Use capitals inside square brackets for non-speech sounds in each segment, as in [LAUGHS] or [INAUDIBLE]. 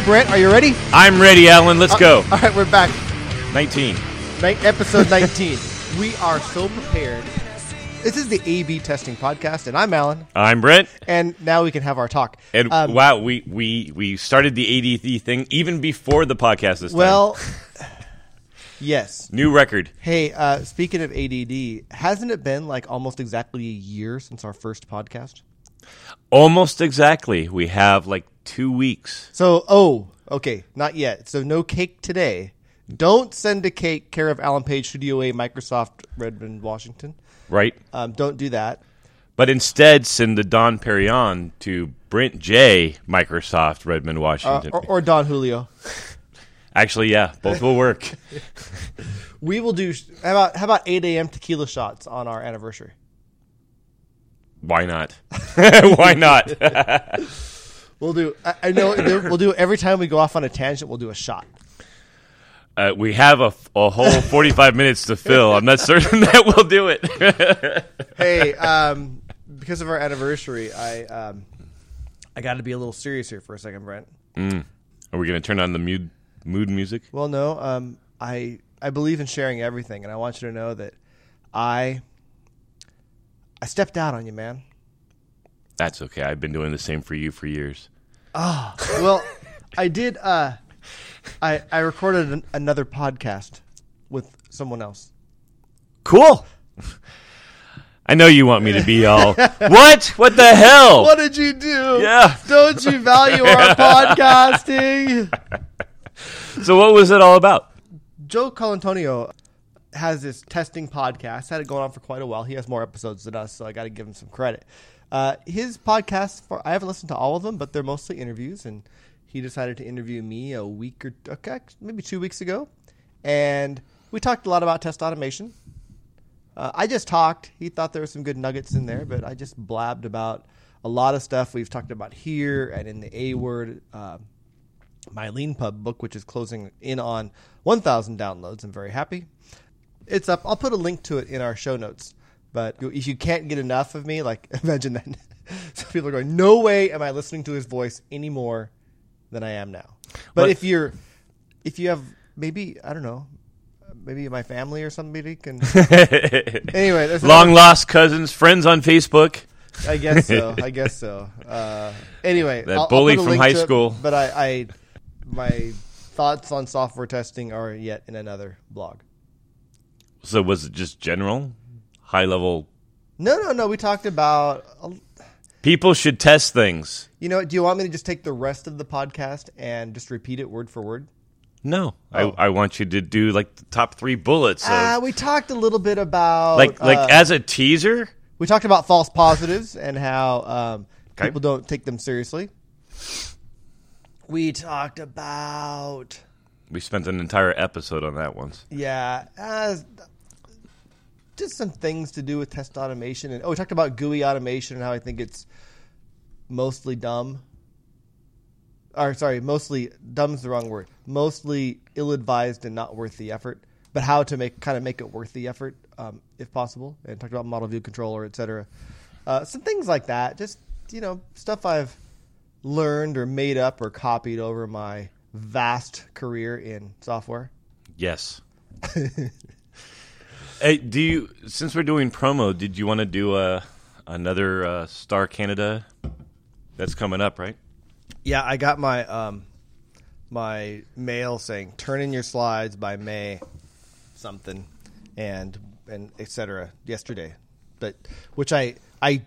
Hey, Brent, are you ready? I'm ready, Alan. Let's go. All right, we're back. 19. Ni- episode 19. [LAUGHS] we are so prepared. This is the A/B testing podcast, and I'm Alan. I'm Brent. And now we can have our talk. And Um, wow, we, we we started the ADD thing even before the podcast this time. Well, [LAUGHS] yes. new record. Hey, uh, speaking of ADD, hasn't it been like almost exactly a year since our first podcast? Almost exactly. We have like two weeks. So, oh, okay, not yet. So, no cake today. Don't send a cake, care of Alan Page, Studio A, Microsoft, Redmond, Washington. Right? Um, don't do that. But instead, send the Dom Perignon to Brent J. Microsoft, Redmond, Uh, Washington. or, or Don Julio. [LAUGHS] Actually, yeah, both will work. [LAUGHS] We will do. How about how about eight a.m. tequila shots on our anniversary? Why not? [LAUGHS] Why not? [LAUGHS] We'll do. I, I know we'll do every time we go off on a tangent. We'll do a shot. uh, we have a, a whole [LAUGHS] 45 minutes to fill. I'm not certain that we'll do it. Hey, um, because of our anniversary, I um, I got to be a little serious here for a second, Brent. Are we going to turn on the mood, mood music? Well, no, um, I I believe in sharing everything, and I want you to know that I I stepped out on you, man. That's okay. I've been doing the same for you for years. Well, I did. Uh, I I recorded an, another podcast with someone else. Cool. I know you want me to be all [LAUGHS] what? What the hell? What did you do? Yeah. Don't you value our [LAUGHS] podcasting? So what was it all about? Joe Colantonio has this testing podcast. Had it going on for quite a while. He has more episodes than us, so I got to give him some credit. Uh, his podcasts, for I haven't listened to all of them, but they're mostly interviews. And he decided to interview me a week or okay, maybe two weeks ago, and we talked a lot about test automation. Uh, I just talked. He thought there were some good nuggets in there, but I just blabbed about a lot of stuff we've talked about here and in the A word. Uh, my Leanpub book, which is closing in on 1,000 downloads. I'm very happy. It's up. I'll put a link to it in our show notes. But if you can't get enough of me, like [LAUGHS] imagine that. [LAUGHS] Some people are going, "No way am I listening to his voice any more than I am now." But But- if you're, if you have maybe I don't know, maybe my family or somebody can. [LAUGHS] anyway, Long lost cousins, friends on Facebook. I guess so. I guess so. Uh, anyway, That I'll- I'll bully from high it, school. But I, I, my thoughts on software testing are yet in another blog. So was it just general, high level? No, no, no. We talked about. People should test things. You know, do you want me to just take the rest of the podcast and just repeat it word for word? No, Oh. I, I want you to do like the top three bullets. Of, Uh, we talked a little bit about like like uh, as a teaser. we talked about false positives and how um, Okay. people don't take them seriously. We talked about We spent an entire episode on that once. Yeah, uh, just some things to do with test automation, and oh, we talked about GUI automation and how I think it's mostly dumb. Or sorry, mostly dumb's the wrong word. Mostly ill-advised and not worth the effort. But how to make kind of make it worth the effort, um, if possible. And talked about model view controller, etc. Uh, some things like that. Just you know, stuff I've learned or made up or copied over my vast career in software. Yes. [LAUGHS] hey, do you? Since we're doing promo, did you want to do uh, another uh, Star Canada? That's coming up, right? Yeah, I got my um my mail saying turn in your slides by May something and and etc. yesterday. But which I I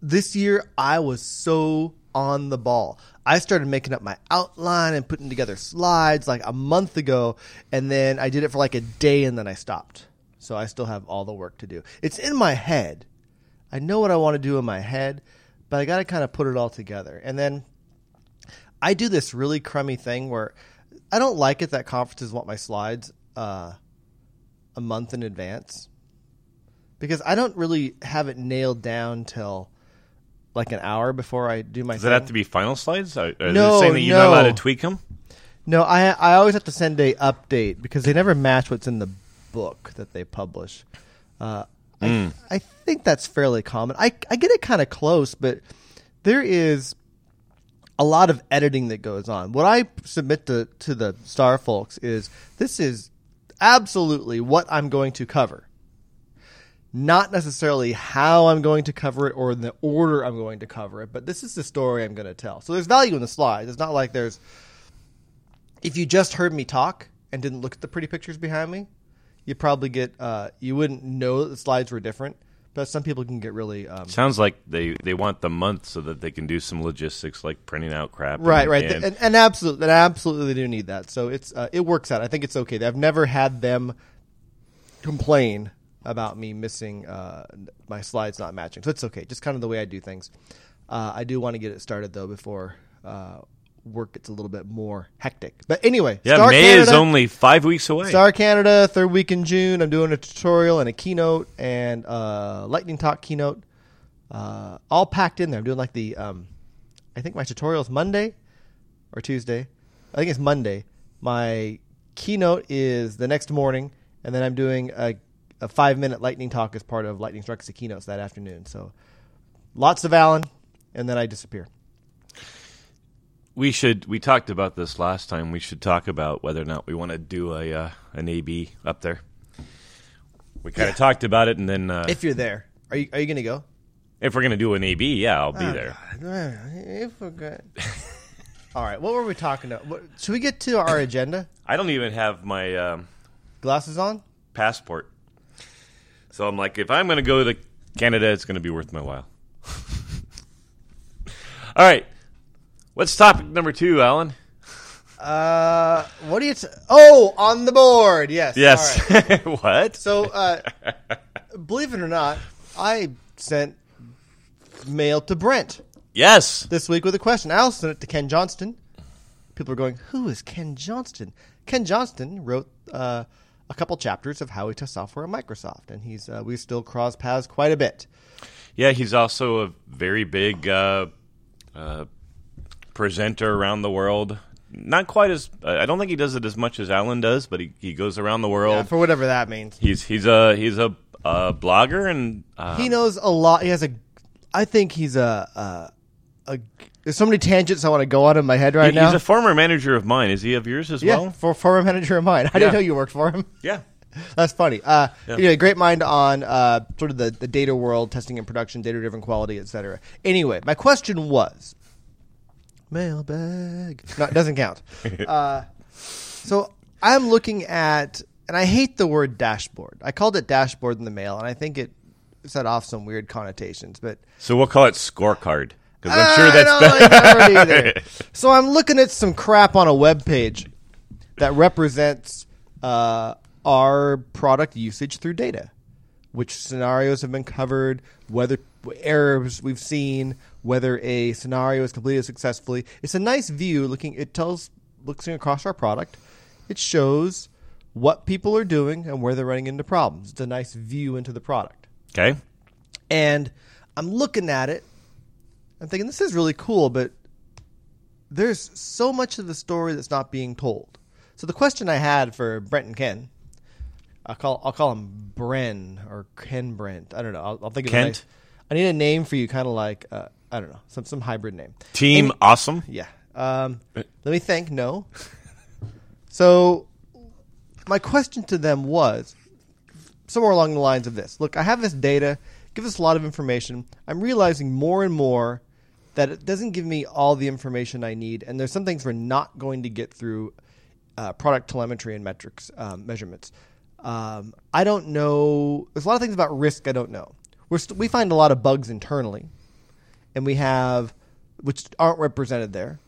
this year I was so on the ball. I started making up my outline and putting together slides like a month ago and then I did it for like a day and then I stopped. So I still have all the work to do. It's in my head. I know what I want to do in my head, but I got to kind of put it all together. And then I do this really crummy thing where I don't like it that conferences want my slides uh, a month in advance because I don't really have it nailed down till like an hour before I do my. Does it have to be final slides? Are, are No, saying that you're not allowed to tweak them? No, I I always have to send a update because they never match what's in the book that they publish. Uh, I, I think that's fairly common. I I get it kind of close, but there is a lot of editing that goes on. What I submit to to the star folks is this is absolutely what I'm going to cover. Not necessarily how I'm going to cover it or in the order I'm going to cover it, but this is the story I'm going to tell. So there's value in the slides. It's not like there's if you just heard me talk and didn't look at the pretty pictures behind me, you probably get uh, you wouldn't know that the slides were different. But some people can get really um, Sounds like they, they want the month so that they can do some logistics like printing out crap. and- right, right, and- and, and absolutely, and absolutely, they do need that. So it's uh, it works out. I think it's okay. I've never had them complain about me missing uh, my slides not matching. So it's okay. Just kind of the way I do things. Uh, I do want to get it started though before uh, work gets a little bit more hectic. But anyway, yeah, Star May Canada, is only five weeks away. Star Canada, third week in June. I'm doing a tutorial and a keynote and uh, lightning talk keynote, uh, all packed in there. I'm doing like the, um, I think my tutorial is Monday or Tuesday. I think it's Monday. My keynote is the next morning, and then I'm doing a, a five minute lightning talk as part of Lightning Strikes the keynotes that afternoon. So lots of Alan, and then I disappear. We should. We talked about this last time. We should talk about whether or not we want to do a uh, an AB up there. We kind of talked about it, and then uh, if, you're there, are you are you gonna go? If we're going to do an AB, yeah, I'll be Oh, there. If we're good. [LAUGHS] All right, what were we talking about? What, should we get to our agenda? I don't even have my um, Glasses on? passport, so I'm like, if I'm going to go to Canada, it's going to be worth my while. [LAUGHS] All right, what's topic number two, Alan? Uh, what do you? T- oh, on the board. Yes. Yes. Right. [LAUGHS] what? So, uh, believe it or not, I sent mail to Brent yes. this week with a question. I also sent it to Ken Johnston. People are going, "Who is Ken Johnston?" Ken Johnston wrote uh, a couple chapters of how he tests software at Microsoft, and he's uh, we still cross paths quite a bit. Yeah, he's also a very big uh, uh, presenter around the world. Not quite as I don't think he does it as much as Alan does, but he, he goes around the world. Yeah, for whatever that means. he's he's a he's a, a blogger and uh, He knows a lot. He has a. I think he's a. a, a there's so many tangents I want to go on in my head right he- now. he's a former manager of mine. Is he of yours as yeah, well? for former manager of mine. [LAUGHS] I didn't know you worked for him. Yeah. [LAUGHS] That's funny. Uh, Yeah. yeah. great mind on uh, sort of the, the data world, testing and production, data driven quality, etc. Anyway, my question was mailbag. No, it doesn't count. [LAUGHS] uh, so I'm looking at, and I hate the word dashboard. I called it dashboard in the mail, and I think it set off some weird connotations. But So we'll call it scorecard because I'm sure that's don't like that word either. [LAUGHS] So I'm looking at some crap on a web page that represents uh, our product usage through data, which scenarios have been covered, whether errors we've seen, whether a scenario is completed successfully. It's a nice view. Looking, it tells looking across our product. It shows what people are doing and where they're running into problems. It's a nice view into the product okay. and I'm looking at it. I'm thinking this is really cool, but there's so much of the story that's not being told. So the question I had for Brent and Ken, I'll call I'll call him Bren or Ken Brent. I don't know. I'll, I'll think of Kent? nice- I need a name for you, kind of like uh, I don't know, some some hybrid name. Team awesome. yeah. Um, let me think. No. So, my question to them was somewhere along the lines of this: Look, I have this data, gives us a lot of information. I'm realizing more and more that it doesn't give me all the information I need, and there's some things we're not going to get through uh, product telemetry and metrics um, measurements. Um, I don't know. There's a lot of things about risk I don't know. St- we find a lot of bugs internally, and we have which aren't represented there.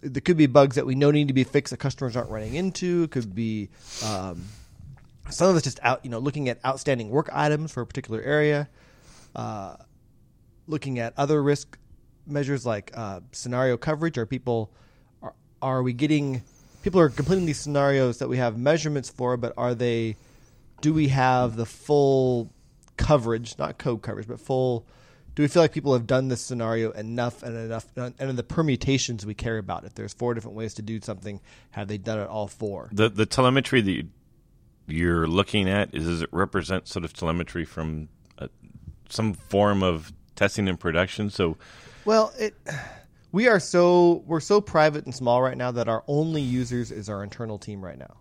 There could be bugs that we know need to be fixed that customers aren't running into. It could be um, some of it's just out, you know, looking at outstanding work items for a particular area, uh, looking at other risk measures like uh, scenario coverage. Are people are, are we getting people are completing these scenarios that we have measurements for, but are they? Do we have the full coverage, not code coverage, but full? Do we feel like people have done this scenario enough and enough, and the permutations we care about? If there's four different ways to do something, have they done it all four? The the telemetry that you, you're looking at is does it represent sort of telemetry from uh, some form of testing and production? So Well, it we are so we're so private and small right now that our only users is our internal team right now.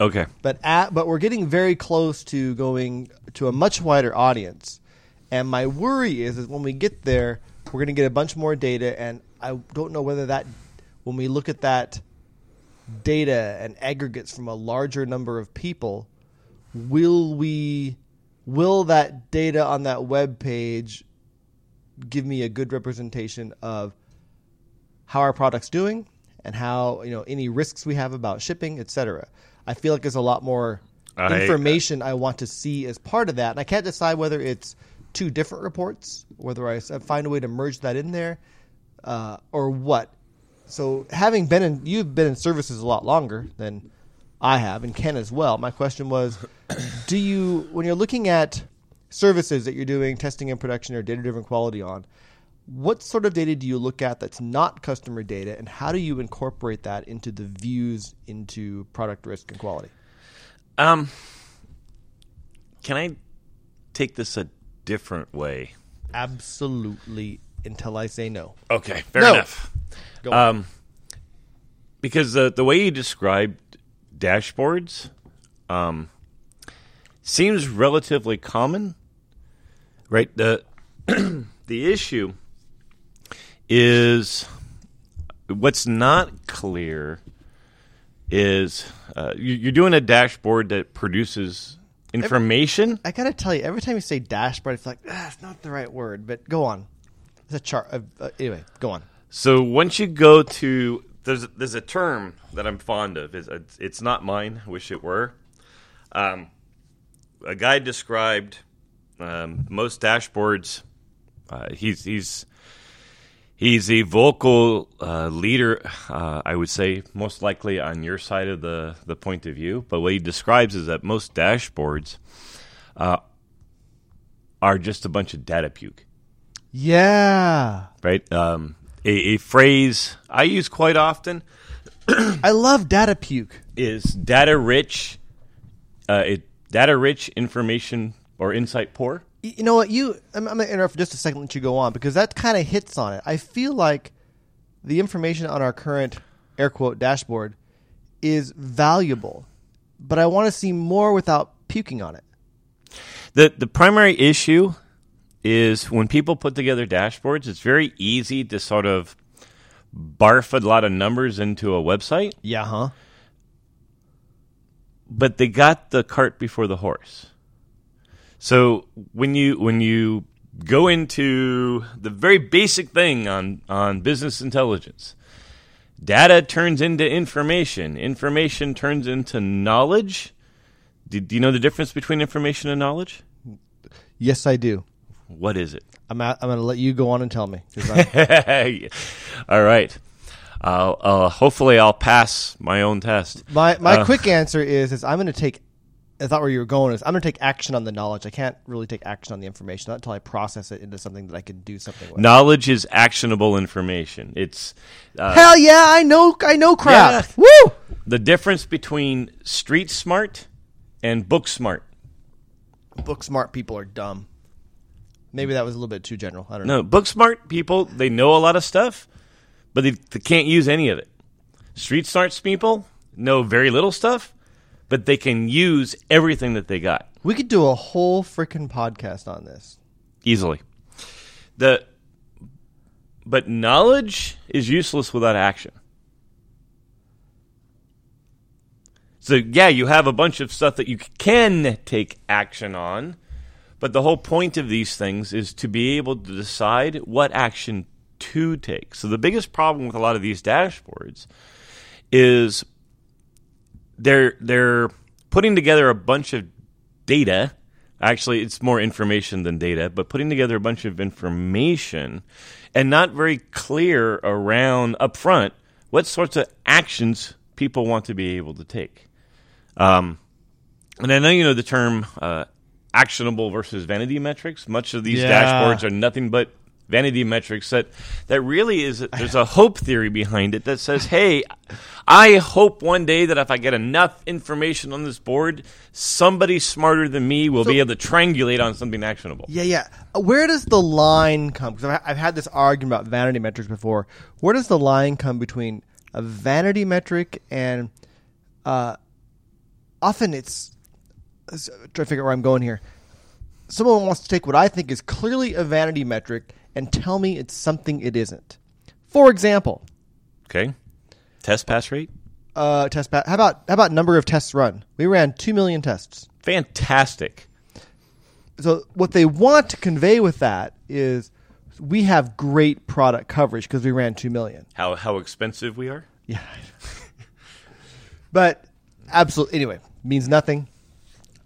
Okay. But at but we're getting very close to going to a much wider audience. And my worry is is when we get there, we're going to get a bunch more data and I don't know whether that when we look at that data and aggregates from a larger number of people, will we will that data on that web page give me a good representation of how our product's doing and how you know any risks we have about shipping, etc. I feel like there's a lot more I- information I want to see as part of that, and I can't decide whether it's two different reports, whether I find a way to merge that in there, uh, or what. So, having been in, you've been in services a lot longer than I have, and Ken as well. My question was, do you, when you're looking at services that you're doing testing and production or data-driven quality on, what sort of data do you look at that's not customer data, and how do you incorporate that into the views into product risk and quality? Um, can I take this a different way? Absolutely, until I say no. Okay, fair No. enough. Go on. Um, because the the way you described dashboards, um, seems relatively common, right? The [CLEARS THROAT] the issue is what's not clear is uh, you- you're doing a dashboard that produces information. I gotta tell you, every time you say dashboard, it's like ah, it's not the right word. But go on. It's a chart. Uh, uh, anyway, go on. So once you go to there's there's a term that I'm fond of. It's, it's not mine. I wish it were. Um, a guy described um, most dashboards. Uh, he's he's he's a vocal uh, leader. Uh, I would say most likely on your side of the the point of view. But what he describes is that most dashboards uh, are just a bunch of data puke Yeah, right? Um, a, a phrase I use quite often [CLEARS THROAT] I love data puke. is data rich, uh, it, data rich information or insight poor. You know what? You, I'm, I'm gonna interrupt for just a second. Let you go on because that kind of hits on it. I feel like the information on our current air quote dashboard is valuable, but I want to see more without puking on it. The the primary issue is when people put together dashboards, it's very easy to sort of barf a lot of numbers into a website, Yeah, huh? But they got the cart before the horse. So when you when you go into the very basic thing on on business intelligence, data turns into information. Information turns into knowledge. Do, do you know the difference between information and knowledge? Yes, I do. What is it? I'm, at, I'm going to let you go on and tell me. [LAUGHS] I'm- All right. Uh, uh, hopefully, I'll pass my own test. My my Uh, quick answer is is I'm going to take. I thought where you were going is I'm going to take action on the knowledge. I can't really take action on the information not until I process it into something that I can do something with. Knowledge is actionable information. It's uh, Hell yeah, I know I know crap. Yeah. Woo! the difference between street smart and book smart. Book smart people are dumb. Maybe that was a little bit too general. I don't know. No, book smart people they know a lot of stuff, but they, they can't use any of it. Street smart people know very little stuff, but they can use everything that they got. We could do a whole freaking podcast on this. easily. The but knowledge is useless without action. So yeah, you have a bunch of stuff that you can take action on, but the whole point of these things is to be able to decide what action to take. So the biggest problem with a lot of these dashboards is they're they're putting together a bunch of data. Actually, it's more information than data, but putting together a bunch of information and not very clear around upfront what sorts of actions people want to be able to take. Um, and I know you know the term uh, actionable versus vanity metrics. Much of these Yeah. dashboards are nothing but vanity metrics that that really is [LAUGHS] there's a hope theory behind it that says, "Hey, I hope one day that if I get enough information on this board, somebody smarter than me will be able to triangulate on something actionable." Yeah, yeah. Uh, Where does the line come? Because I've, I've had this argument about vanity metrics before. Where does the line come between a vanity metric and uh, often it's let's try to figure out where I'm going here. Someone wants to take what I think is clearly a vanity metric and tell me it's something it isn't. For example, Okay? Test pass rate? uh, test pass. how about how about number of tests run? We ran two million tests. Fantastic. so what they want to convey with that is we have great product coverage because we ran 2 million How how expensive we are? [LAUGHS] yeah but absolutely anyway means nothing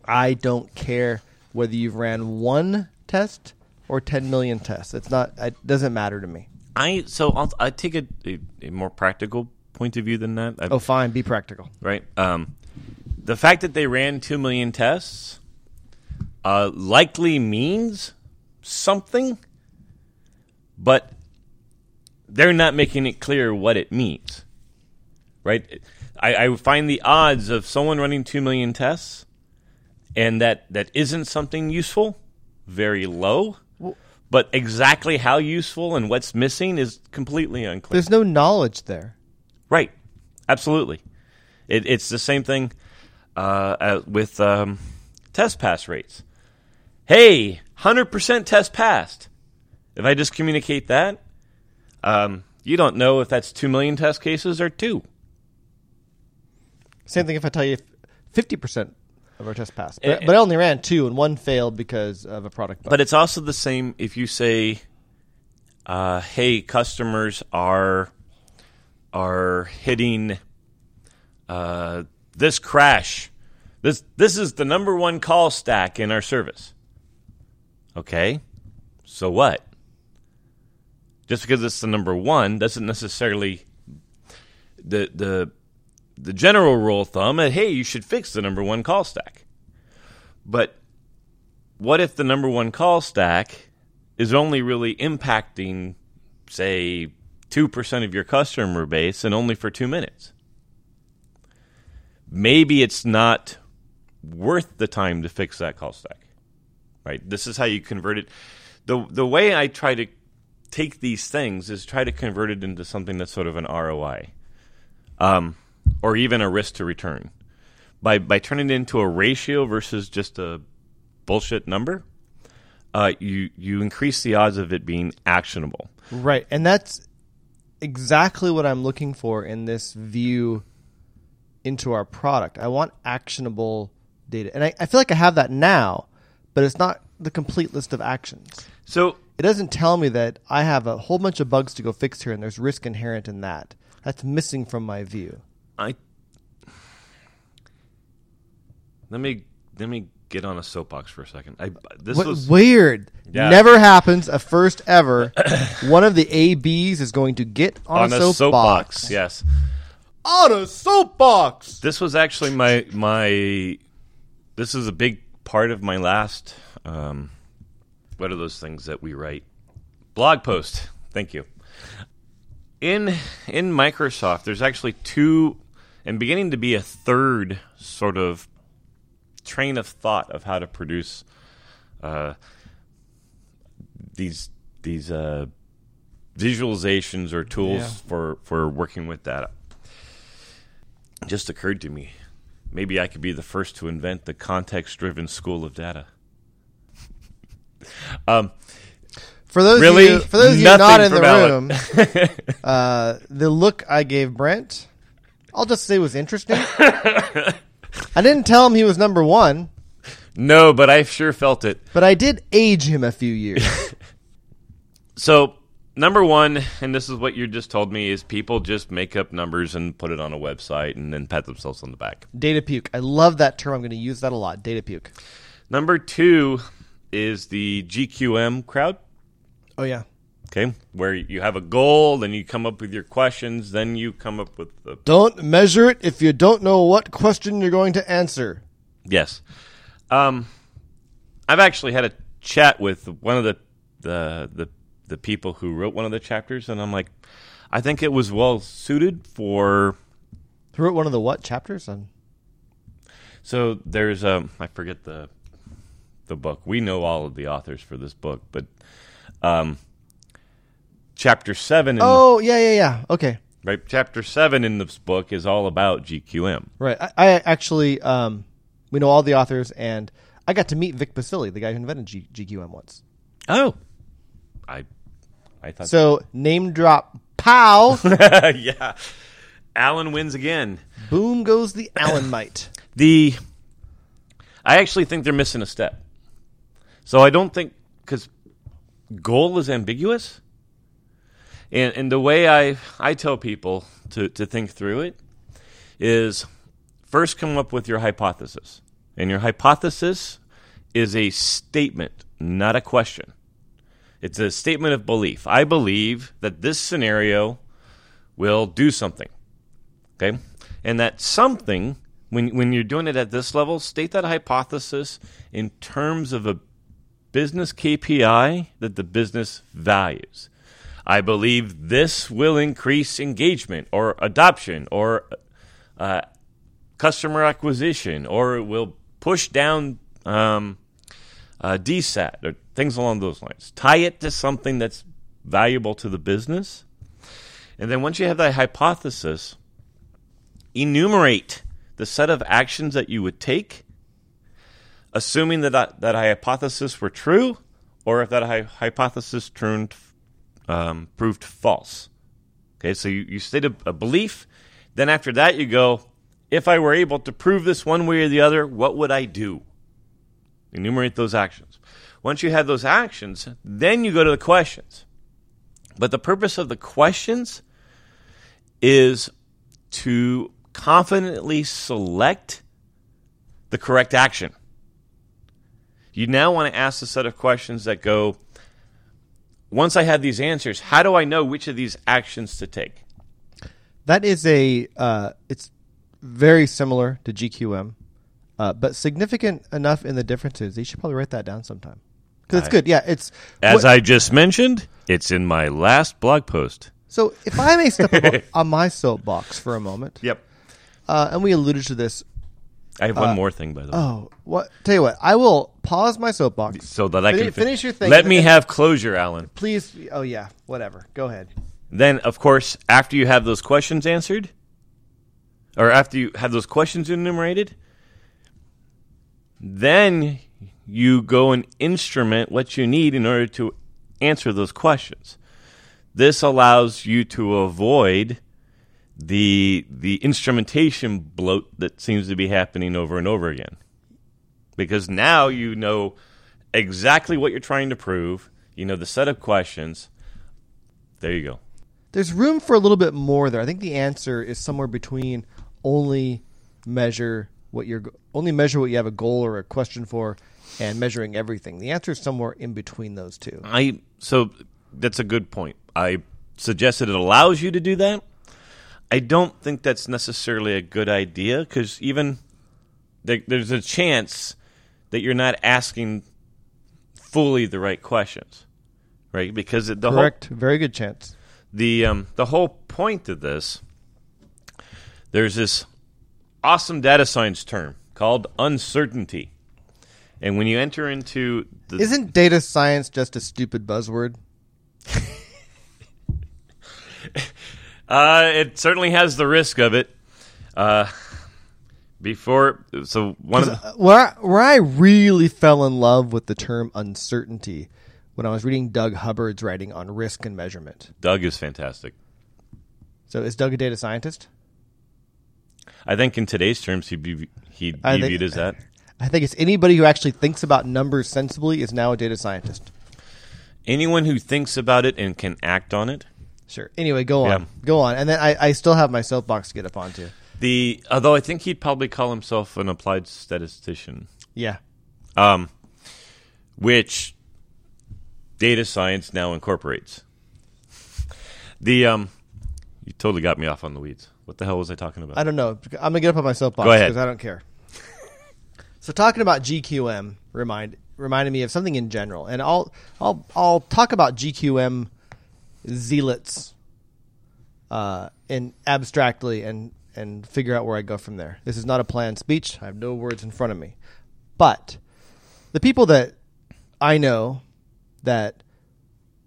i don't care whether you've ran one test or 10 million tests it's not it doesn't matter to me I so I'll, I take a, a, a more practical point of view than that. I, oh fine be practical right? Um, the fact that they ran two million tests uh, likely means something, but they're not making it clear what it means, right? I, I find the odds of someone running two million tests and that that isn't something useful very low. But exactly how useful and what's missing is completely unclear. there's no knowledge there Right. Absolutely. It, it's the same thing uh, with um, test pass rates. Hey, 100% test passed. If I just communicate that, um, you don't know if that's 2 million test cases or two. same thing if i tell you 50% of our tests passed Eh, but, but i only ran two and one failed because of a product bug. But it's also the same if you say, uh, "Hey, customers are are hitting uh, this crash. This this is the number one call stack in our service." Okay, so what? Just because it's the number one doesn't necessarily the the the general rule of thumb. uh, Hey, you should fix the number one call stack, but what if the number one call stack is only really impacting, say, 2% of your customer base and only for two minutes? Maybe it's not worth the time to fix that call stack. Right? This is how you convert it. The, the way I try to take these things is try to convert it into something that's sort of an ROI um, or even a risk to return. By, by turning it into a ratio versus just a bullshit number, uh, you you increase the odds of it being actionable. Right. And that's exactly what I'm looking for in this view into our product. I want actionable data. And I, I feel like I have that now, but it's not the complete list of actions. So It doesn't tell me that I have a whole bunch of bugs to go fix here and there's risk inherent in that. That's missing from my view. I let me let me get on a soapbox for a second. I this What, was weird. Yeah. Never happens. A first ever. [CLEARS THROAT] One of the ABs is going to get on, on a soapbox. soapbox. Yes, On a soapbox. this was actually my my. This is a big part of my last. Um, what are those things that we write? Blog post. Thank you. In in Microsoft, there's actually two, and beginning to be a third sort of train of thought of how to produce uh, these these uh, visualizations or tools Yeah. for for working with data. It just occurred to me, maybe I could be the first to invent the context-driven school of data. [LAUGHS] um, For those Really? of you, for those of you not in the room, [LAUGHS] uh, the look I gave Brent, I'll just say it was interesting. [LAUGHS] I didn't tell him he was number one, no, but I sure felt it. but I did age him a few years. [LAUGHS] So, number one, and this is what you just told me, is people just make up numbers and put it on a website and then pat themselves on the back. Data puke. I love that term. I'm going to use that a lot. Data puke. Number two is the GQM crowd. Oh yeah. Okay, where you have a goal, then you come up with your questions, then you come up with the Don't measure it if you don't know what question you're going to answer. yes. Um, I've actually had a chat with one of the the the, the people who wrote one of the chapters, and I'm like, I think it was well suited for. Who wrote one of the what chapters on? So there's um, I forget the the book. We know all of the authors for this book, but um, chapter seven. In Oh yeah yeah yeah. Okay. Right, chapter seven in this book is all about GQM. Right. I, I actually um, we know all the authors, and I got to meet Vic Basili, the guy who invented G- GQM once. Oh, I, I thought So name drop, pow, [LAUGHS] yeah. Alan wins again. boom goes the [COUGHS] Allen mite. The, I actually think they're missing a step. So I don't think because goal is ambiguous, and and the way I I tell people to to think through it is first come up with your hypothesis, and your hypothesis is a statement, not a question. It's a statement of belief. I believe that this scenario will do something. Okay? And that something, when, when you're doing it at this level, state that hypothesis in terms of a business KPI that the business values. I believe this will increase engagement or adoption or uh, customer acquisition or it will push down um, uh, DSAT or things along those lines. Tie it to something that's valuable to the business. And then once you have that hypothesis, enumerate the set of actions that you would take, assuming that that, that hypothesis were true, or if that hy- hypothesis turned um, proved false. Okay, so you, you state a, a belief. Then after that, you go, if I were able to prove this one way or the other, what would I do? Enumerate those actions. Once you have those actions, then you go to the questions. But the purpose of the questions is to confidently select the correct action. You now want to ask a set of questions that go once I have these answers, how do I know which of these actions to take? That is a uh, it's very similar to GQM, uh, but significant enough in the differences. You should probably write that down sometime because it's good. Yeah, it's As what- I just mentioned, it's in my last blog post. so. If I may step up [LAUGHS] on my soapbox for a moment, Yep. uh, and we alluded to this. I have one uh, more thing, by the way. Oh, what? Tell you what, I will pause my soapbox so that I can fin- finish your thing, Let me have closure, Alan. Please. Oh yeah, whatever. Go ahead. Then, of course, after you have those questions answered, or after you have those questions enumerated, then you go and instrument what you need in order to answer those questions. This allows you to avoid the the instrumentation bloat that seems to be happening over and over again. Because now you know exactly what you're trying to prove, you know the set of questions. There you go. There's room for a little bit more there. I think the answer is somewhere between only measure what you're only measure what you have a goal or a question for, and measuring everything. The answer is somewhere in between those two. I so that's a good point. I suggested it allows you to do that. I don't think that's necessarily a good idea because even there, there's a chance that you're not asking fully the right questions, right? Because the whole Correct. Very good chance. the um, the whole point of this there's this awesome data science term called uncertainty and when you enter into the Isn't data science just a stupid buzzword? [LAUGHS] uh, it certainly has the risk of it uh, before so one of the, Uh, Where I, where I really fell in love with the term uncertainty when I was reading Doug Hubbard's writing on risk and measurement. doug is fantastic So is Doug a data scientist? i think in today's terms he'd be he'd be think- viewed as that I think it's anybody who actually thinks about numbers sensibly is now a data scientist. anyone who thinks about it and can act on it Sure. Anyway, go on. Yeah. Go on. And then I, I still have my soapbox to get up onto. the although i think he'd probably call himself an applied statistician Yeah. um, which data science now incorporates. The um, you totally got me off on the weeds. What the hell was I talking about? I don't know. I'm gonna get up on my soapbox because I don't care. [LAUGHS] so talking about GQM remind reminded me of something in general, and I'll I'll I'll talk about GQM zealots, uh, and abstractly and and figure out where I go from there. This is not a planned speech. I have no words in front of me, but the people that I know that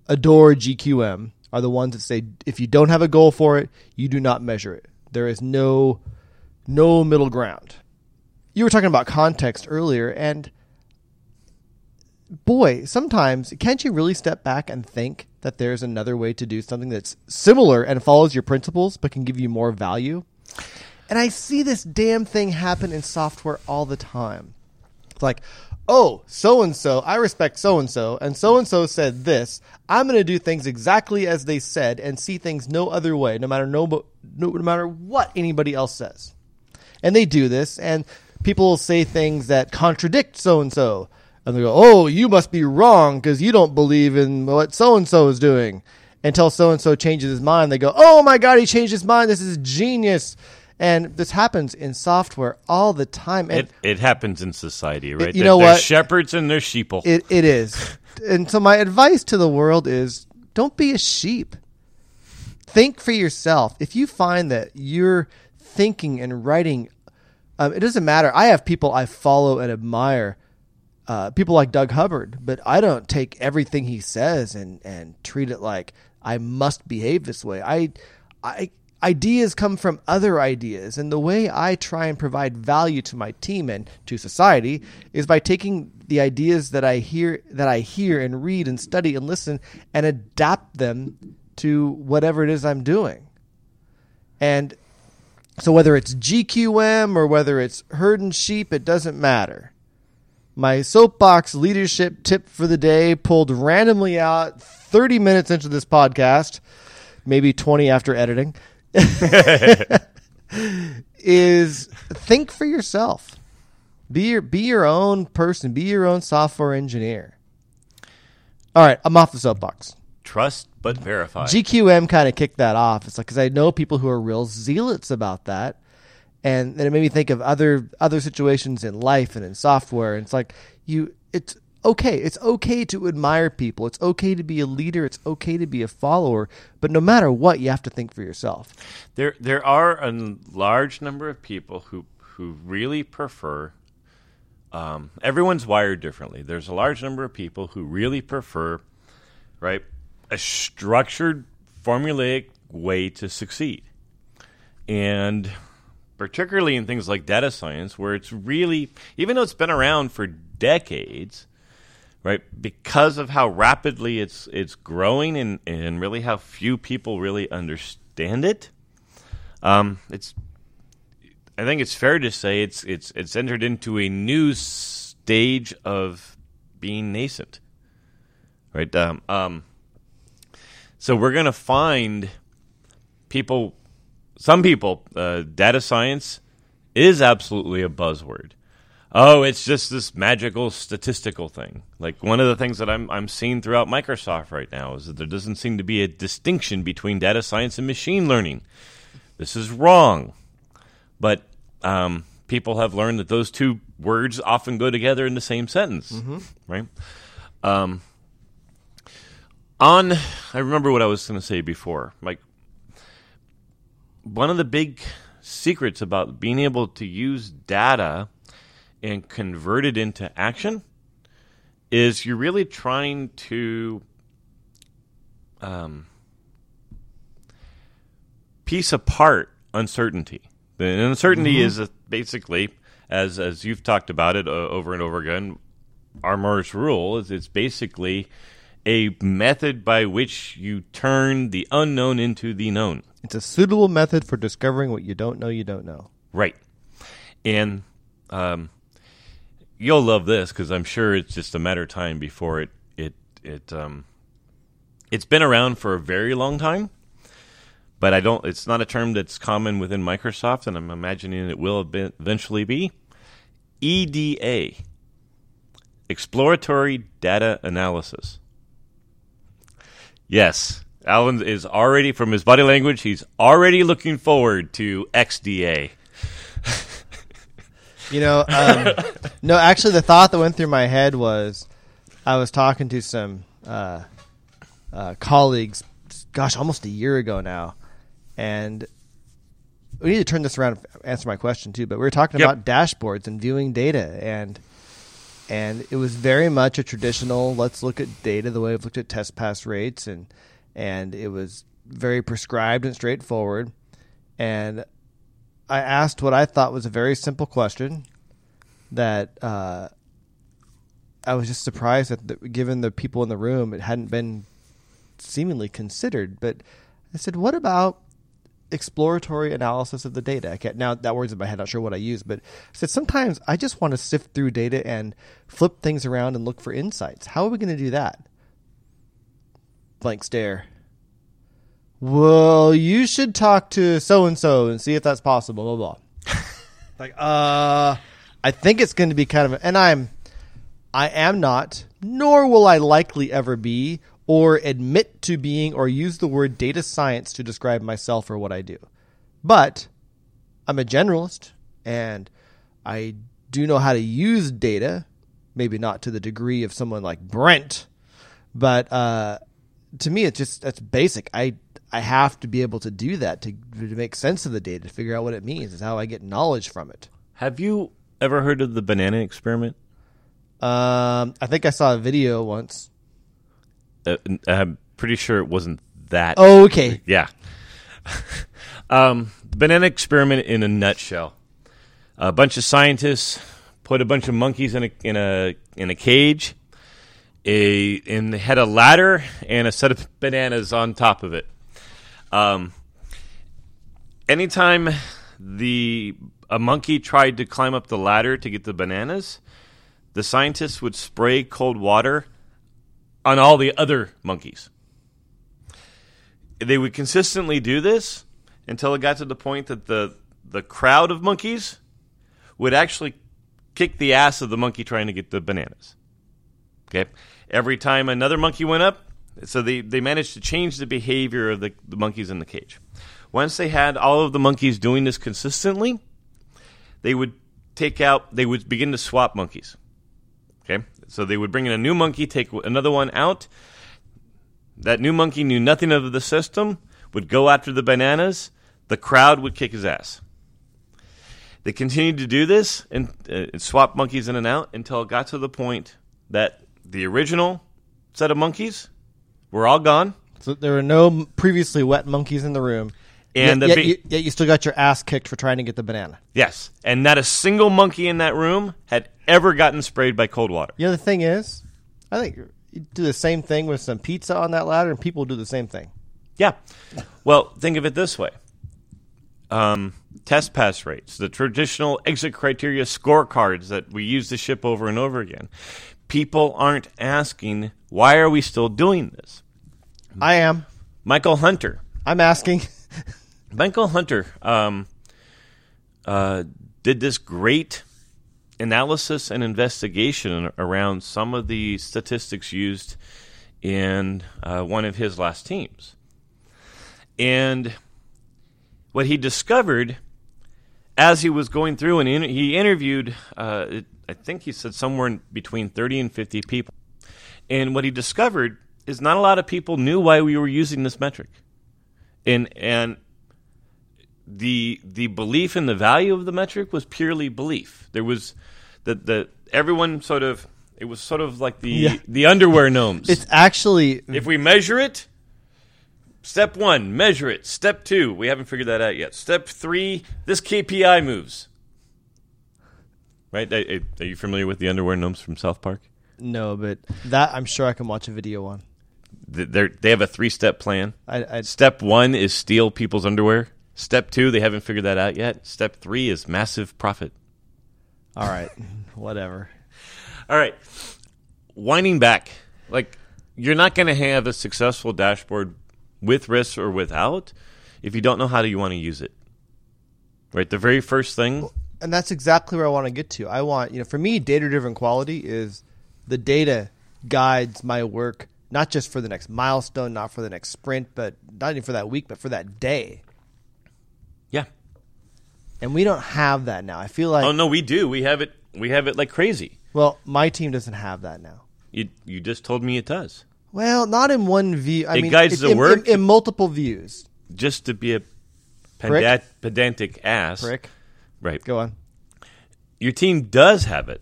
adore GQM are the ones that say if you don't have a goal for it, you do not measure it. There is no no middle ground. You were talking about context earlier and boy, sometimes can't you really step back and think that there's another way to do something that's similar and follows your principles but can give you more value? And I see this damn thing happen in software all the time. It's like, oh, so and so, I respect so and so, and so and so said this. I'm going to do things exactly as they said and see things no other way, no matter no, no, no matter what anybody else says. And they do this, and people say things that contradict so and so, and they go, "Oh, you must be wrong because you don't believe in what so and so is doing." Until so and so changes his mind, they go, "Oh my God, he changed his mind! This is genius." And this happens in software all the time. And It, it happens in society, right? you There- know what? shepherds and their sheeple. It it is. and so my advice to the world is don't be a sheep. Think for yourself. If you find that you're thinking and writing um, it doesn't matter. I have people I follow and admire, uh, people like Doug Hubbard, but I don't take everything he says and, and treat it like I must behave this way. I, I ideas come from other ideas, and the way I try and provide value to my team and to society is by taking the ideas that I hear that I hear and read and study and listen and adapt them to whatever it is I'm doing. And so whether it's GQM or whether it's herding sheep, it doesn't matter. My soapbox leadership tip for the day pulled randomly out 30 minutes into this podcast, maybe 20 after editing, [LAUGHS] is think for yourself. Be your be your own person, be your own software engineer. All right, I'm off the soapbox. Trust but verify. GQM kind of kicked that off. It's like because I know people who are real zealots about that, and then it made me think of other other situations in life and in software. And it's like you, it's okay. It's okay to admire people. It's okay to be a leader. It's okay to be a follower. But no matter what, you have to think for yourself. There, there are a large number of people who who really prefer. Um, everyone's wired differently. There's a large number of people who really prefer, right, a structured, formulaic way to succeed, and particularly in things like data science, where it's really, even though it's been around for decades, right, because of how rapidly it's it's growing and and really how few people really understand it. Um, it's I think it's fair to say it's it's it's entered into a new stage of being nascent, right? Um, um, so we're gonna find people, some people, uh, data science is absolutely a buzzword. Oh, it's just this magical statistical thing. Like one of the things that I'm I'm seeing throughout Microsoft right now is that there doesn't seem to be a distinction between data science and machine learning. This is wrong. But um, people have learned that those two words often go together in the same sentence, right? Um, on, I remember what I was going to say before. Like, one of the big secrets about being able to use data and convert it into action is you're really trying to um, piece apart uncertainty. The uncertainty is uh, basically, as as you've talked about it uh, over and over again, Armour's rule is it's basically a method by which you turn the unknown into the known. It's a suitable method for discovering what you don't know you don't know. Right. And um, you'll love this because I'm sure it's just a matter of time before it it it um, it's been around for a very long time, but I don't. It's not a term that's common within Microsoft, and I'm imagining it will eventually be. EDA, exploratory data analysis. Yes, Alan is already from his body language. He's already looking forward to XDA. [LAUGHS] You know, um, No, actually, the thought that went through my head was I was talking to some uh, uh, colleagues, gosh, almost a year ago now, and we need to turn this around and answer my question too. But we were talking Yep. about dashboards and viewing data, and and it was very much a traditional. Let's look at data the way we've looked at test pass rates, and and it was very prescribed and straightforward. And I asked what I thought was a very simple question that uh, I was just surprised that, the, given the people in the room, it hadn't been seemingly considered. But I said, "What about exploratory analysis of the data?" I can't, now that word's in my head. Not sure what I use, but I said sometimes I just want to sift through data and flip things around and look for insights. How are we going to do that? Blank stare. Well, you should talk to so and so and see if that's possible. Blah blah. [LAUGHS] like, uh, I think it's going to be kind of, and I'm, I am not, nor will I likely ever be, or admit to being, or use the word data science to describe myself or what I do. But I'm a generalist, and I do know how to use data. Maybe not to the degree of someone like Brent, but uh, to me, it's just that's basic. I I have to be able to do that to, to make sense of the data, to figure out what it means. Is how I get knowledge from it. Have you ever heard of the banana experiment? Um, I think I saw a video once. Uh, I'm pretty sure it wasn't that. Oh, okay. Yeah. [LAUGHS] um, the banana experiment in a nutshell. A bunch of scientists put a bunch of monkeys in a in a in a cage. A and they had a ladder and a set of bananas on top of it. Um, anytime the a monkey tried to climb up the ladder to get the bananas, the scientists would spray cold water on all the other monkeys they would consistently do this until it got to the point that the the crowd of monkeys would actually kick the ass of the monkey trying to get the bananas. Okay, every time another monkey went up, so they they managed to change the behavior of the, the monkeys in the cage. Once they had all of the monkeys doing this consistently, they would take out they would begin to swap monkeys. Okay, so they would bring in a new monkey, take another one out, that new monkey knew nothing of the system, would go after the bananas, the crowd would kick his ass. They continued to do this and uh, swap monkeys in and out until it got to the point that the original set of monkeys were all gone. So there were no previously wet monkeys in the room, And yet, the yet, you, yet you still got your ass kicked for trying to get the banana. Yes, and not a single monkey in that room had ever gotten sprayed by cold water. You know the thing is, I think you do the same thing with some pizza on that ladder, and people do the same thing. Yeah. Well, think of it this way. Um, test pass rates, the traditional exit criteria scorecards that we use to ship over and over again. People aren't asking, why are we still doing this? I am. Michael Hunter. I'm asking. [LAUGHS] Michael Hunter um, uh, did this great analysis and investigation around some of the statistics used in uh, one of his last teams. And what he discovered as he was going through and he interviewed, uh, it- I think he said somewhere in between 30 and 50 people. And what he discovered is not a lot of people knew why we were using this metric. And, and the the belief in the value of the metric was purely belief. There was that the everyone sort of it was sort of like the Yeah. the underwear gnomes. It's actually if we measure it, step one, measure it. Step two, we haven't figured that out yet. Step three, this KPI moves. Right? Are you familiar with the underwear gnomes from South Park? no, but that I'm sure I can watch a video on. They're, they have a three step plan. I, I Step one is steal people's underwear. Step two, they haven't figured that out yet. Step three is massive profit. all right, [LAUGHS] whatever. All right. Winding back, like you're not going to have a successful dashboard with risks or without if you don't know how do you want to use it. Right? The very first thing, and that's exactly where I want to get to. I want, you know, for me, data driven quality is the data guides my work, not just for the next milestone, not for the next sprint, but not even for that week, but for that day. yeah. And we don't have that now. I feel like Oh no, we do. We have it We have it like crazy. Well, my team doesn't have that now. You you just told me it does. Well, not in one view. I It mean, guides the in, work. in, in multiple views. Just to be a pedat- pedantic ass. Prick, Right. go on. Your team does have it,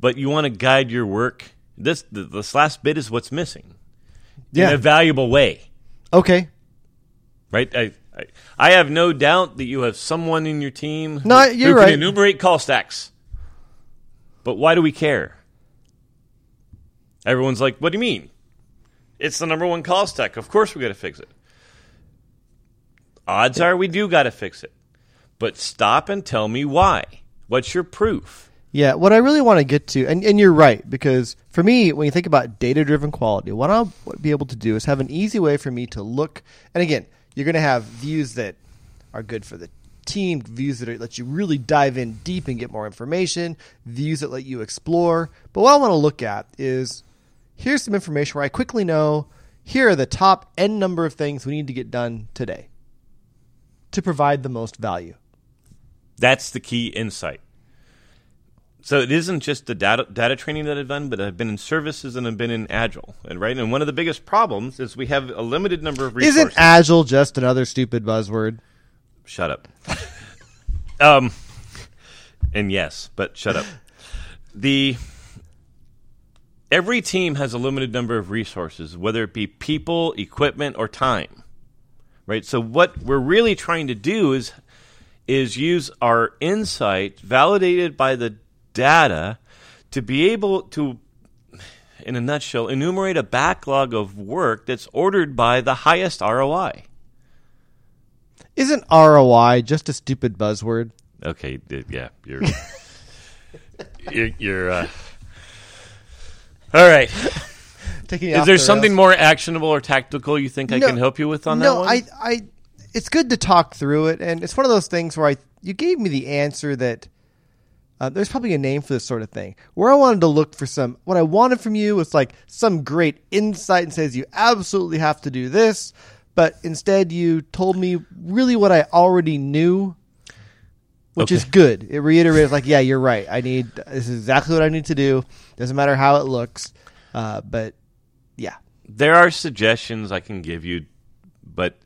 but you want to guide your work. This th- this last bit is what's missing in a valuable way. Okay. right? I, I, I have no doubt that you have someone in your team who, No, you're who right. can enumerate call stacks. But why do we care? Everyone's like, "What do you mean? It's the number one call stack. Of course we got to fix it." Odds are we do got to fix it. But stop and tell me why. What's your proof? Yeah, what I really want to get to, and, and you're right, because for me, when you think about data driven quality, what I'll be able to do is have an easy way for me to look. And again, you're going to have views that are good for the team, views that are, let you really dive in deep and get more information, views that let you explore. But what I want to look at is here's some information where I quickly know here are the top N number of things we need to get done today to provide the most value. That's the key insight. So it isn't just the data, data training that I've done, but I've been in services and I've been in Agile, and right. And one of the biggest problems is we have a limited number of resources. Isn't Agile just another stupid buzzword? shut up. [LAUGHS] um, and yes, but shut up. The every team has a limited number of resources, whether it be people, equipment, or time. Right. So what we're really trying to do is is use our insight validated by the data to be able to in a nutshell enumerate a backlog of work that's ordered by the highest ROI. Isn't ROI just a stupid buzzword? Okay, yeah, you're [LAUGHS] you're, you're uh, all right. [LAUGHS] Taking Is there something more actionable or tactical you think I No, can help you with on no, that one? No, I, I, it's good to talk through it, and it's one of those things where I, you gave me the answer that uh, there's probably a name for this sort of thing. Where I wanted to look for some, what I wanted from you was like some great insight and says you absolutely have to do this, but instead you told me really what I already knew, which is good. It reiterates like, yeah, you're right. I need this is exactly what I need to do. Doesn't matter how it looks, uh, but yeah, there are suggestions I can give you, but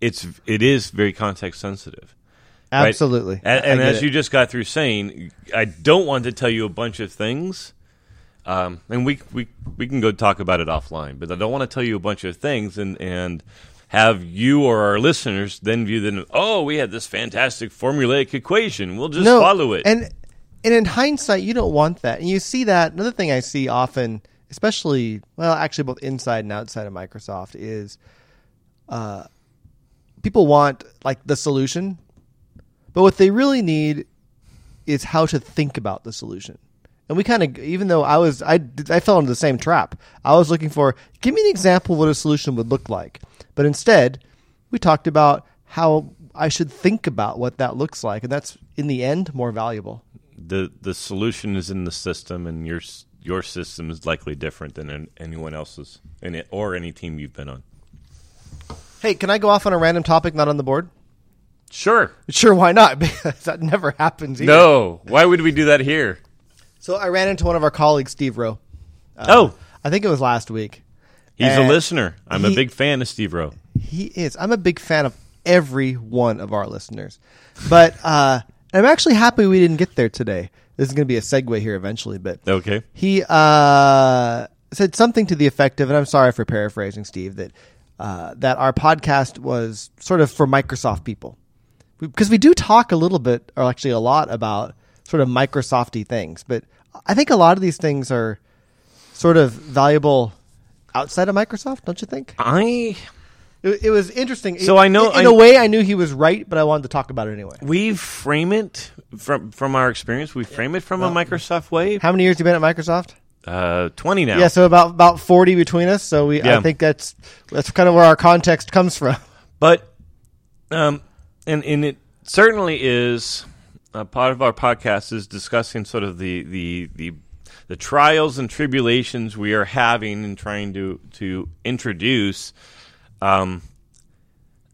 it's it is very context sensitive. right? absolutely. And, and as it. you just got through saying, I don't want to tell you a bunch of things, um, and we we we can go talk about it offline. But I don't want to tell you a bunch of things and and have you or our listeners then view them. Oh, we had this fantastic formulaic equation. We'll just follow it. And and in hindsight, you don't want that. And you see that another thing I see often, especially well, actually both inside and outside of Microsoft, is uh, people want like the solution, but what they really need is how to think about the solution. And we kind of, even though I was, I, I fell into the same trap. I was looking for, give me an example of what a solution would look like. But instead, we talked about how I should think about what that looks like. And that's, in the end, more valuable. the the solution is in the system, and your your system is likely different than anyone else's, in it, or any team you've been on. Hey, can I go off on a random topic not on the board? Sure. Sure, why not? [LAUGHS] Because that never happens either. No. Why would we do that here? So I ran into one of our colleagues, Steve Rowe. Uh, oh, I think it was last week. he's a listener. I'm a big fan of Steve Rowe. He is. I'm a big fan of every one of our listeners. But uh, I'm actually happy we didn't get there today. This is going to be a segue here eventually, but Okay. he uh, said something to the effect of, and I'm sorry for paraphrasing, Steve, that uh, that our podcast was sort of for Microsoft people, because we do talk a little bit, or actually a lot, about sort of Microsofty things. But I think a lot of these things are sort of valuable outside of Microsoft, don't you think? I It, it was interesting. So I know- in, in I- a way, I knew he was right, but I wanted to talk about it anyway. we frame it from from our experience. We frame it from a Microsoft way. How many years you been at Microsoft? Uh, Twenty now. Yeah, so about about forty between us. So we, I think that's that's kind of where our context comes from. But, um, and and it certainly is a part of our podcast is discussing sort of the the the the trials and tribulations we are having in trying to to introduce um,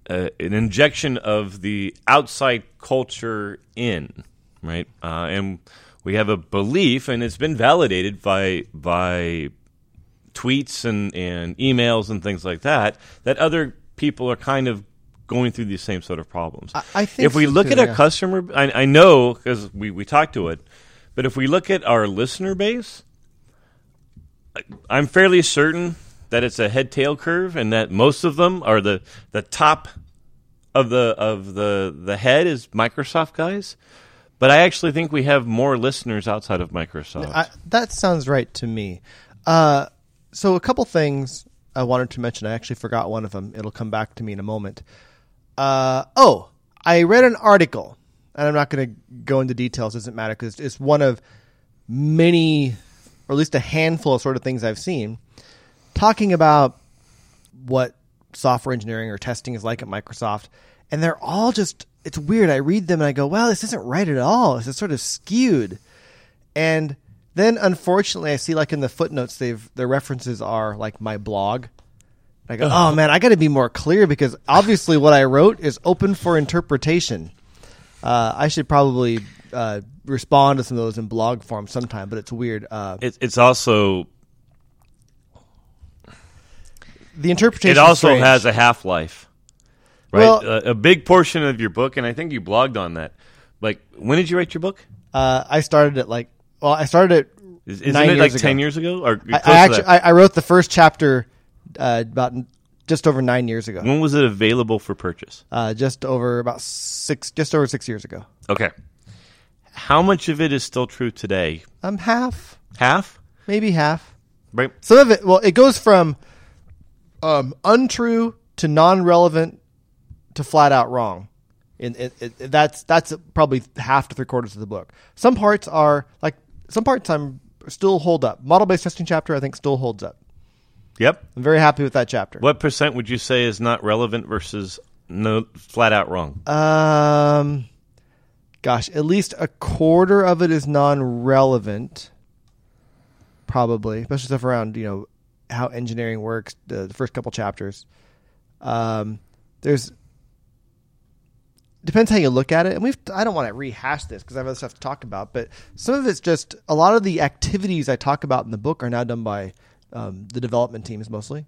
uh, an injection of the outside culture in right? Uh, and we have a belief, and it's been validated by by tweets and, and emails and things like that, that other people are kind of going through these same sort of problems. I- I think if we so look too, at a yeah. customer, I, I know because we, we talked to it, but if we look at our listener base, I- I'm fairly certain that it's a head tail curve, and that most of them are the the top of the of the the head is Microsoft guys. But I actually think we have more listeners outside of Microsoft. I, that sounds right to me. Uh, so a couple things I wanted to mention. I actually forgot one of them. It'll come back to me in a moment. Uh, oh, I read an article, and I'm not going to go into details. Doesn't matter because it's one of many, or at least a handful of sort of things I've seen, talking about what software engineering or testing is like at Microsoft, and they're all just. It's weird. I read them and I go, "Well, this isn't right at all. This is sort of skewed." And then unfortunately I see like in the footnotes they've their references are like my blog. I go, oh man, I got to be more clear because obviously what I wrote is open for interpretation. Uh, I should probably uh, respond to some of those in blog form sometime, but it's weird. Uh, It, it's also the interpretation. it also has a half life, right? Well- a, a big portion of your book, and I think you blogged on that. Like, when did you write your book? Uh, I started it like well, I started it Is, isn't nine it years like ten years ago, or I, I actually? I, I wrote the first chapter uh, about just over nine years ago. when was it available for purchase? Uh, just over about six, just over six years ago. Okay, how much of it is still true today? I'm half, Half, maybe half. right? Some of it, well, it goes from um, untrue to non-relevant to flat out wrong. And it, it, that's that's probably half to three quarters of the book. Some parts are like some parts I'm still hold up. Model-based testing chapter I think still holds up. Yep. I'm very happy with that chapter. What percent would you say is not relevant versus no flat out wrong? Um, gosh, at least a quarter of it is non-relevant. Probably, especially stuff around you know how engineering works. The, the first couple chapters. Um, there's depends how you look at it, and we've. I don't want to rehash this because I have other stuff to talk about, but some of it's just a lot of the activities I talk about in the book are now done by um, the development teams mostly,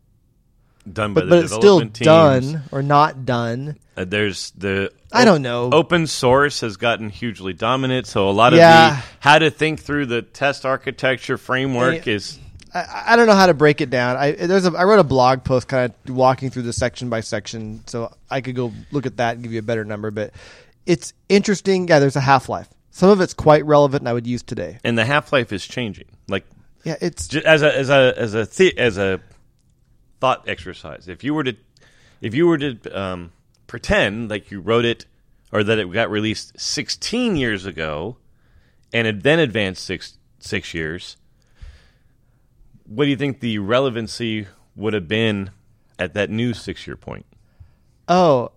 Done by but the but it's still teams. done or not done. Uh, there's the I don't know. Open source has gotten hugely dominant, so a lot of Yeah. the how to think through the test architecture framework Yeah. is I, I don't know how to break it down. I there's a I wrote a blog post kind of walking through the section by section, so I could go look at that and give you a better number. But it's interesting. Yeah, there's a half life. Some of it's quite relevant, and I would use today. and the half life is changing. Like Yeah, it's ju- as a as a as a the, as a thought exercise. If you were to if you were to um, pretend like you wrote it or that it got released 16 years ago and it then advanced six six years, what do you think the relevancy would have been at that new six year point? oh,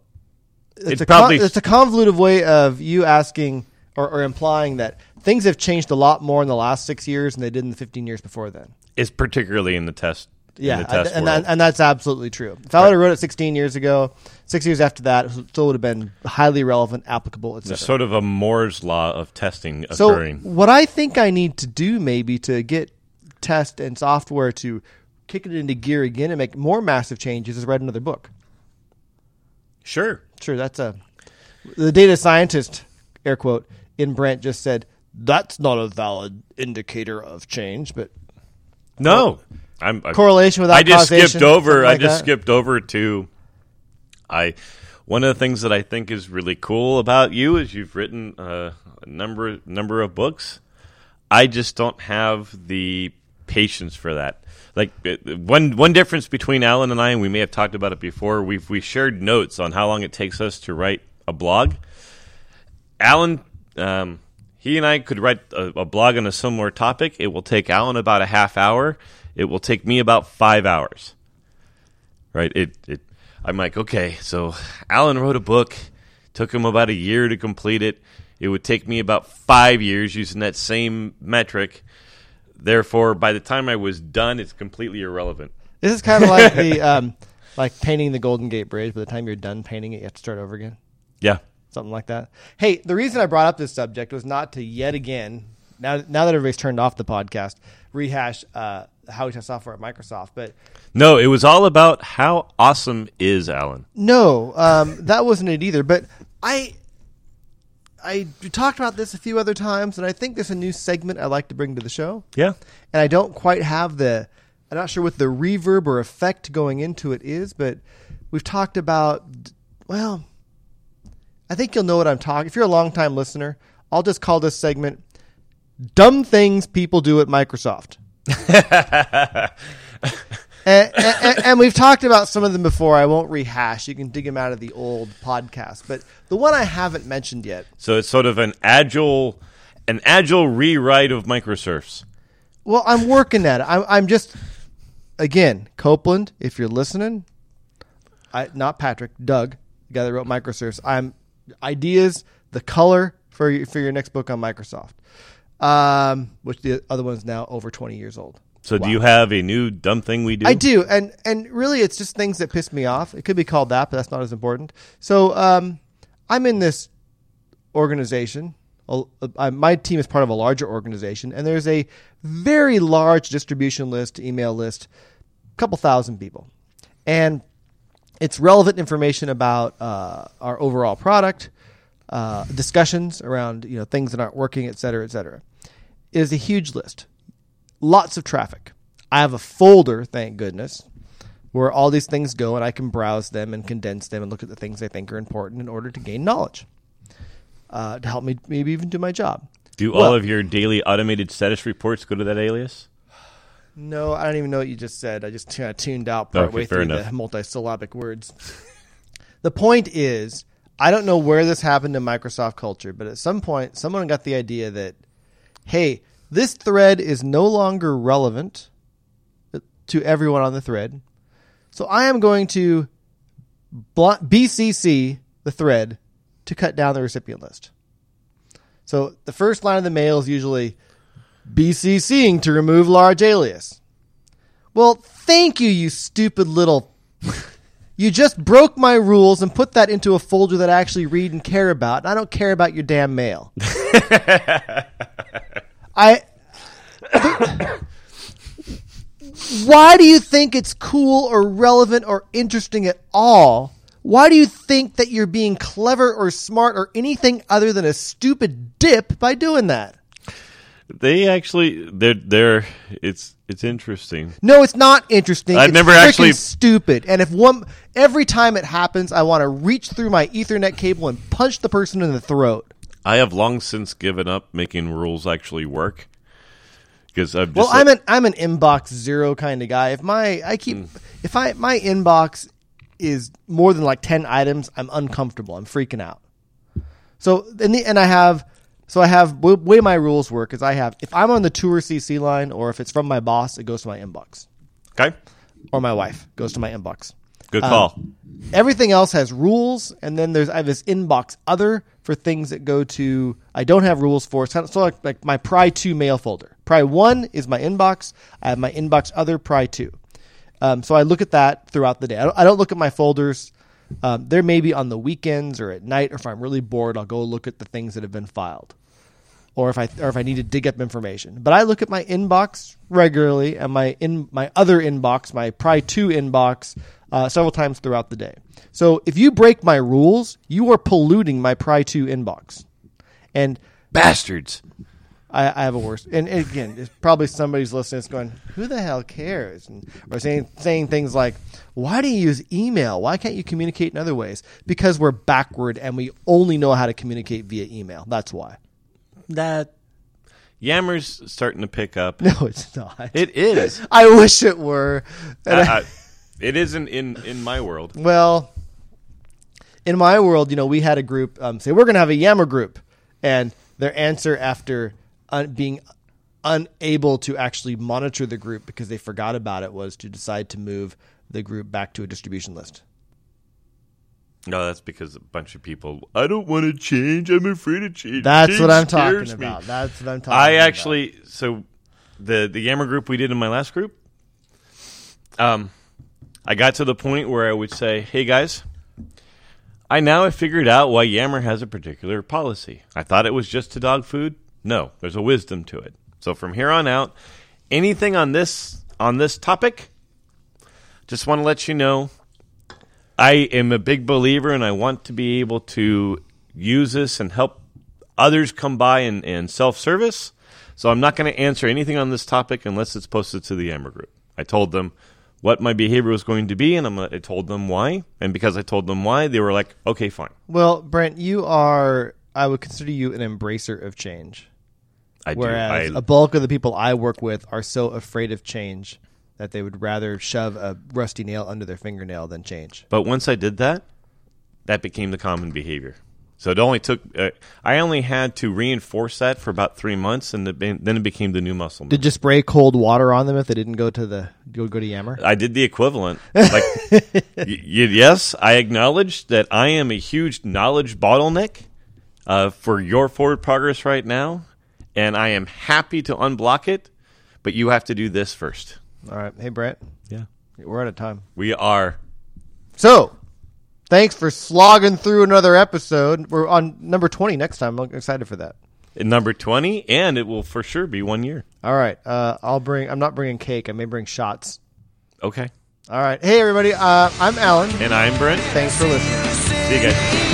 it's It's a probably- con- it's a convoluted way of you asking or, or implying that things have changed a lot more in the last six years than they did in the 15 years before then. It's particularly in the test. Yeah, the test and, that, and that's absolutely true. If I would have wrote it 16 years ago, six years after that, it still would have been highly relevant, applicable, etc. Sort of a Moore's law of testing So occurring. what I think I need to do maybe to get test and software to kick it into gear again and make more massive changes is write another book. sure. Sure, that's a the data scientist air quote in Brent just said that's not a valid indicator of change, but No, I'm I, correlation without I just causation, skipped over. something I just that. skipped over to. I one of the things that I think is really cool about you is you've written uh, a number number of books. I just don't have the patience for that. Like one one difference between Alan and I, and we may have talked about it before. We've we shared notes on how long it takes us to write a blog. Alan, um, he and I could write a, a blog on a similar topic. It will take Alan about a half hour. It will take me about five hours. Right? It. it I'm like, okay, so Alan wrote a book. Took him about a year to complete it. It would take me about five years using that same metric. Therefore, by the time I was done, it's completely irrelevant. This is kind of like the [LAUGHS] um, like painting the Golden Gate Bridge. By the time you're done painting it, you have to start over again. Yeah. Something like that. Hey, the reason I brought up this subject was not to yet again now now that everybody's turned off the podcast rehash uh, how we test software at Microsoft, but No, it was all about how awesome is Alan. no, um, that wasn't it either. But I I talked about this a few other times, and I think there's a new segment I like to bring to the show. Yeah. and I don't quite have the. I'm not sure what the reverb or effect going into it is, but we've talked about. Well, I think you'll know what I'm talking. If you're a longtime listener, I'll just call this segment "Dumb Things People Do at Microsoft." [LAUGHS] and, and, and we've talked about some of them before. I won't rehash. You can dig them out of the old podcast. But the one I haven't mentioned yet So it's sort of an agile, an agile rewrite of microserfs. Well, I'm working at it. I'm, I'm just, again, Coupland, if you're listening, I not Patrick, Doug, the guy that wrote Microserfs. I'm ideas, the color for your, for your next book on Microsoft, um, which the other one's now over 20 years old. So do you have a new dumb thing we do? I do, and and really, it's just things that piss me off. It could be called that, but that's not as important. So, um, I'm in this organization. My team is part of a larger organization, and there's a very large distribution list, email list, a couple thousand people, and it's relevant information about uh, our overall product, uh, discussions around you know things that aren't working, et cetera, et cetera. It is a huge list lots of traffic. I have a folder, thank goodness, where all these things go and I can browse them and condense them and look at the things I think are important in order to gain knowledge. Uh, to help me maybe even do my job. do well- all of your daily automated status reports go to that alias? No, I don't even know what you just said. I just kind of tuned out Okay, partway fair through enough. the multisyllabic words. the point is, I don't know where this happened in Microsoft culture, but at some point, someone got the idea that, hey, this thread is no longer relevant to everyone on the thread. So I am going to bl- BCC the thread to cut down the recipient list. So the first line of the mail is usually BCCing to remove large alias. Well, thank you, you stupid little. [LAUGHS] You just broke my rules and put that into a folder that I actually read and care about. And I don't care about your damn mail. [LAUGHS] I. [COUGHS] Why do you think it's cool or relevant or interesting at all? Why do you think that you're being clever or smart or anything other than a stupid dip by doing that? They actually, they're they're. It's it's interesting. No, it's not interesting. I've It's never actually- stupid. And if one every time it happens, I want to reach through my Ethernet cable and punch the person in the throat. I have long since given up making rules actually work because I've just Well, like- I'm an I'm an inbox zero kind of guy. If my I keep mm. if I my inbox is more than like ten items, I'm uncomfortable. I'm freaking out. So and the, and I have so I have way my rules work is I have if I'm on the tour CC line or if it's from my boss, it goes to my inbox okay. or my wife goes to my inbox. Good call. Everything else has rules, and then there's I have this inbox other for things that go to I don't have rules for. So, so like, like my Pry two mail folder. Pry one is my inbox. I have my inbox other Pry two. Um, so I look at that throughout the day. I don't, I don't look at my folders. Um, they're maybe on the weekends or at night, or if I'm really bored, I'll go look at the things that have been filed, or if I or if I need to dig up information. But I look at my inbox regularly and my in my other inbox, my Pry two inbox, uh, several times throughout the day. So if you break my rules, you are polluting my Pry two inbox, and Bastards. I, I have a worse. And, and again, it's probably somebody's listening that's going, "Who the hell cares?" And, or saying saying things like, "Why do you use email? Why can't you communicate in other ways?" Because we're backward and we only know how to communicate via email. That's why. That Yammer's starting to pick up. [LAUGHS] No, it's not. It is. [LAUGHS] I wish it were. I- it isn't in in my world. well, in my world, you know, we had a group um, say we're going to have a Yammer group, and their answer after un- being unable to actually monitor the group because they forgot about it was to decide to move the group back to a distribution list. No, that's because a bunch of people. I don't want to change. I'm afraid of change. That's Change what I'm talking me." about. That's what I'm talking. About. I about. actually so the the Yammer group we did in my last group. Um, I got to the point where I would say, "Hey guys, I now have figured out why Yammer has a particular policy. I thought it was just to dog food. No, there's a wisdom to it. So from here on out, anything on this on this topic, just want to let you know I am a big believer and I want to be able to use this and help others come by and, and self service. So I'm not going to answer anything on this topic unless it's posted to the Yammer group. I told them what my behavior was going to be, and I'm, I told them why. And because I told them why, they were like, okay, fine. Well, Brent, you are. I would consider you an embracer of change. I Whereas do. I, a bulk of the people I work with are so afraid of change that they would rather shove a rusty nail under their fingernail than change. but once I did that, that became the common behavior. So it only took, uh, I only had to reinforce that for about three months, and it be, then it became the new muscle. Did you spray cold water on them if they didn't go to the go go to Yammer? I did the equivalent. [LAUGHS] Like, y- yes, I acknowledge that I am a huge knowledge bottleneck uh, for your forward progress right now, and I am happy to unblock it. But you have to do this first. All right, hey Brent, Yeah, we're out of time. we are. So, thanks for slogging through another episode. We're on number twenty next time. I'm excited for that. at number 20 and it will for sure be one year All right, uh, I'll bring. I'm not bringing cake. I may bring shots. okay All right, hey everybody. Uh, I'm Alan. and i'm brent Thanks for listening. see you guys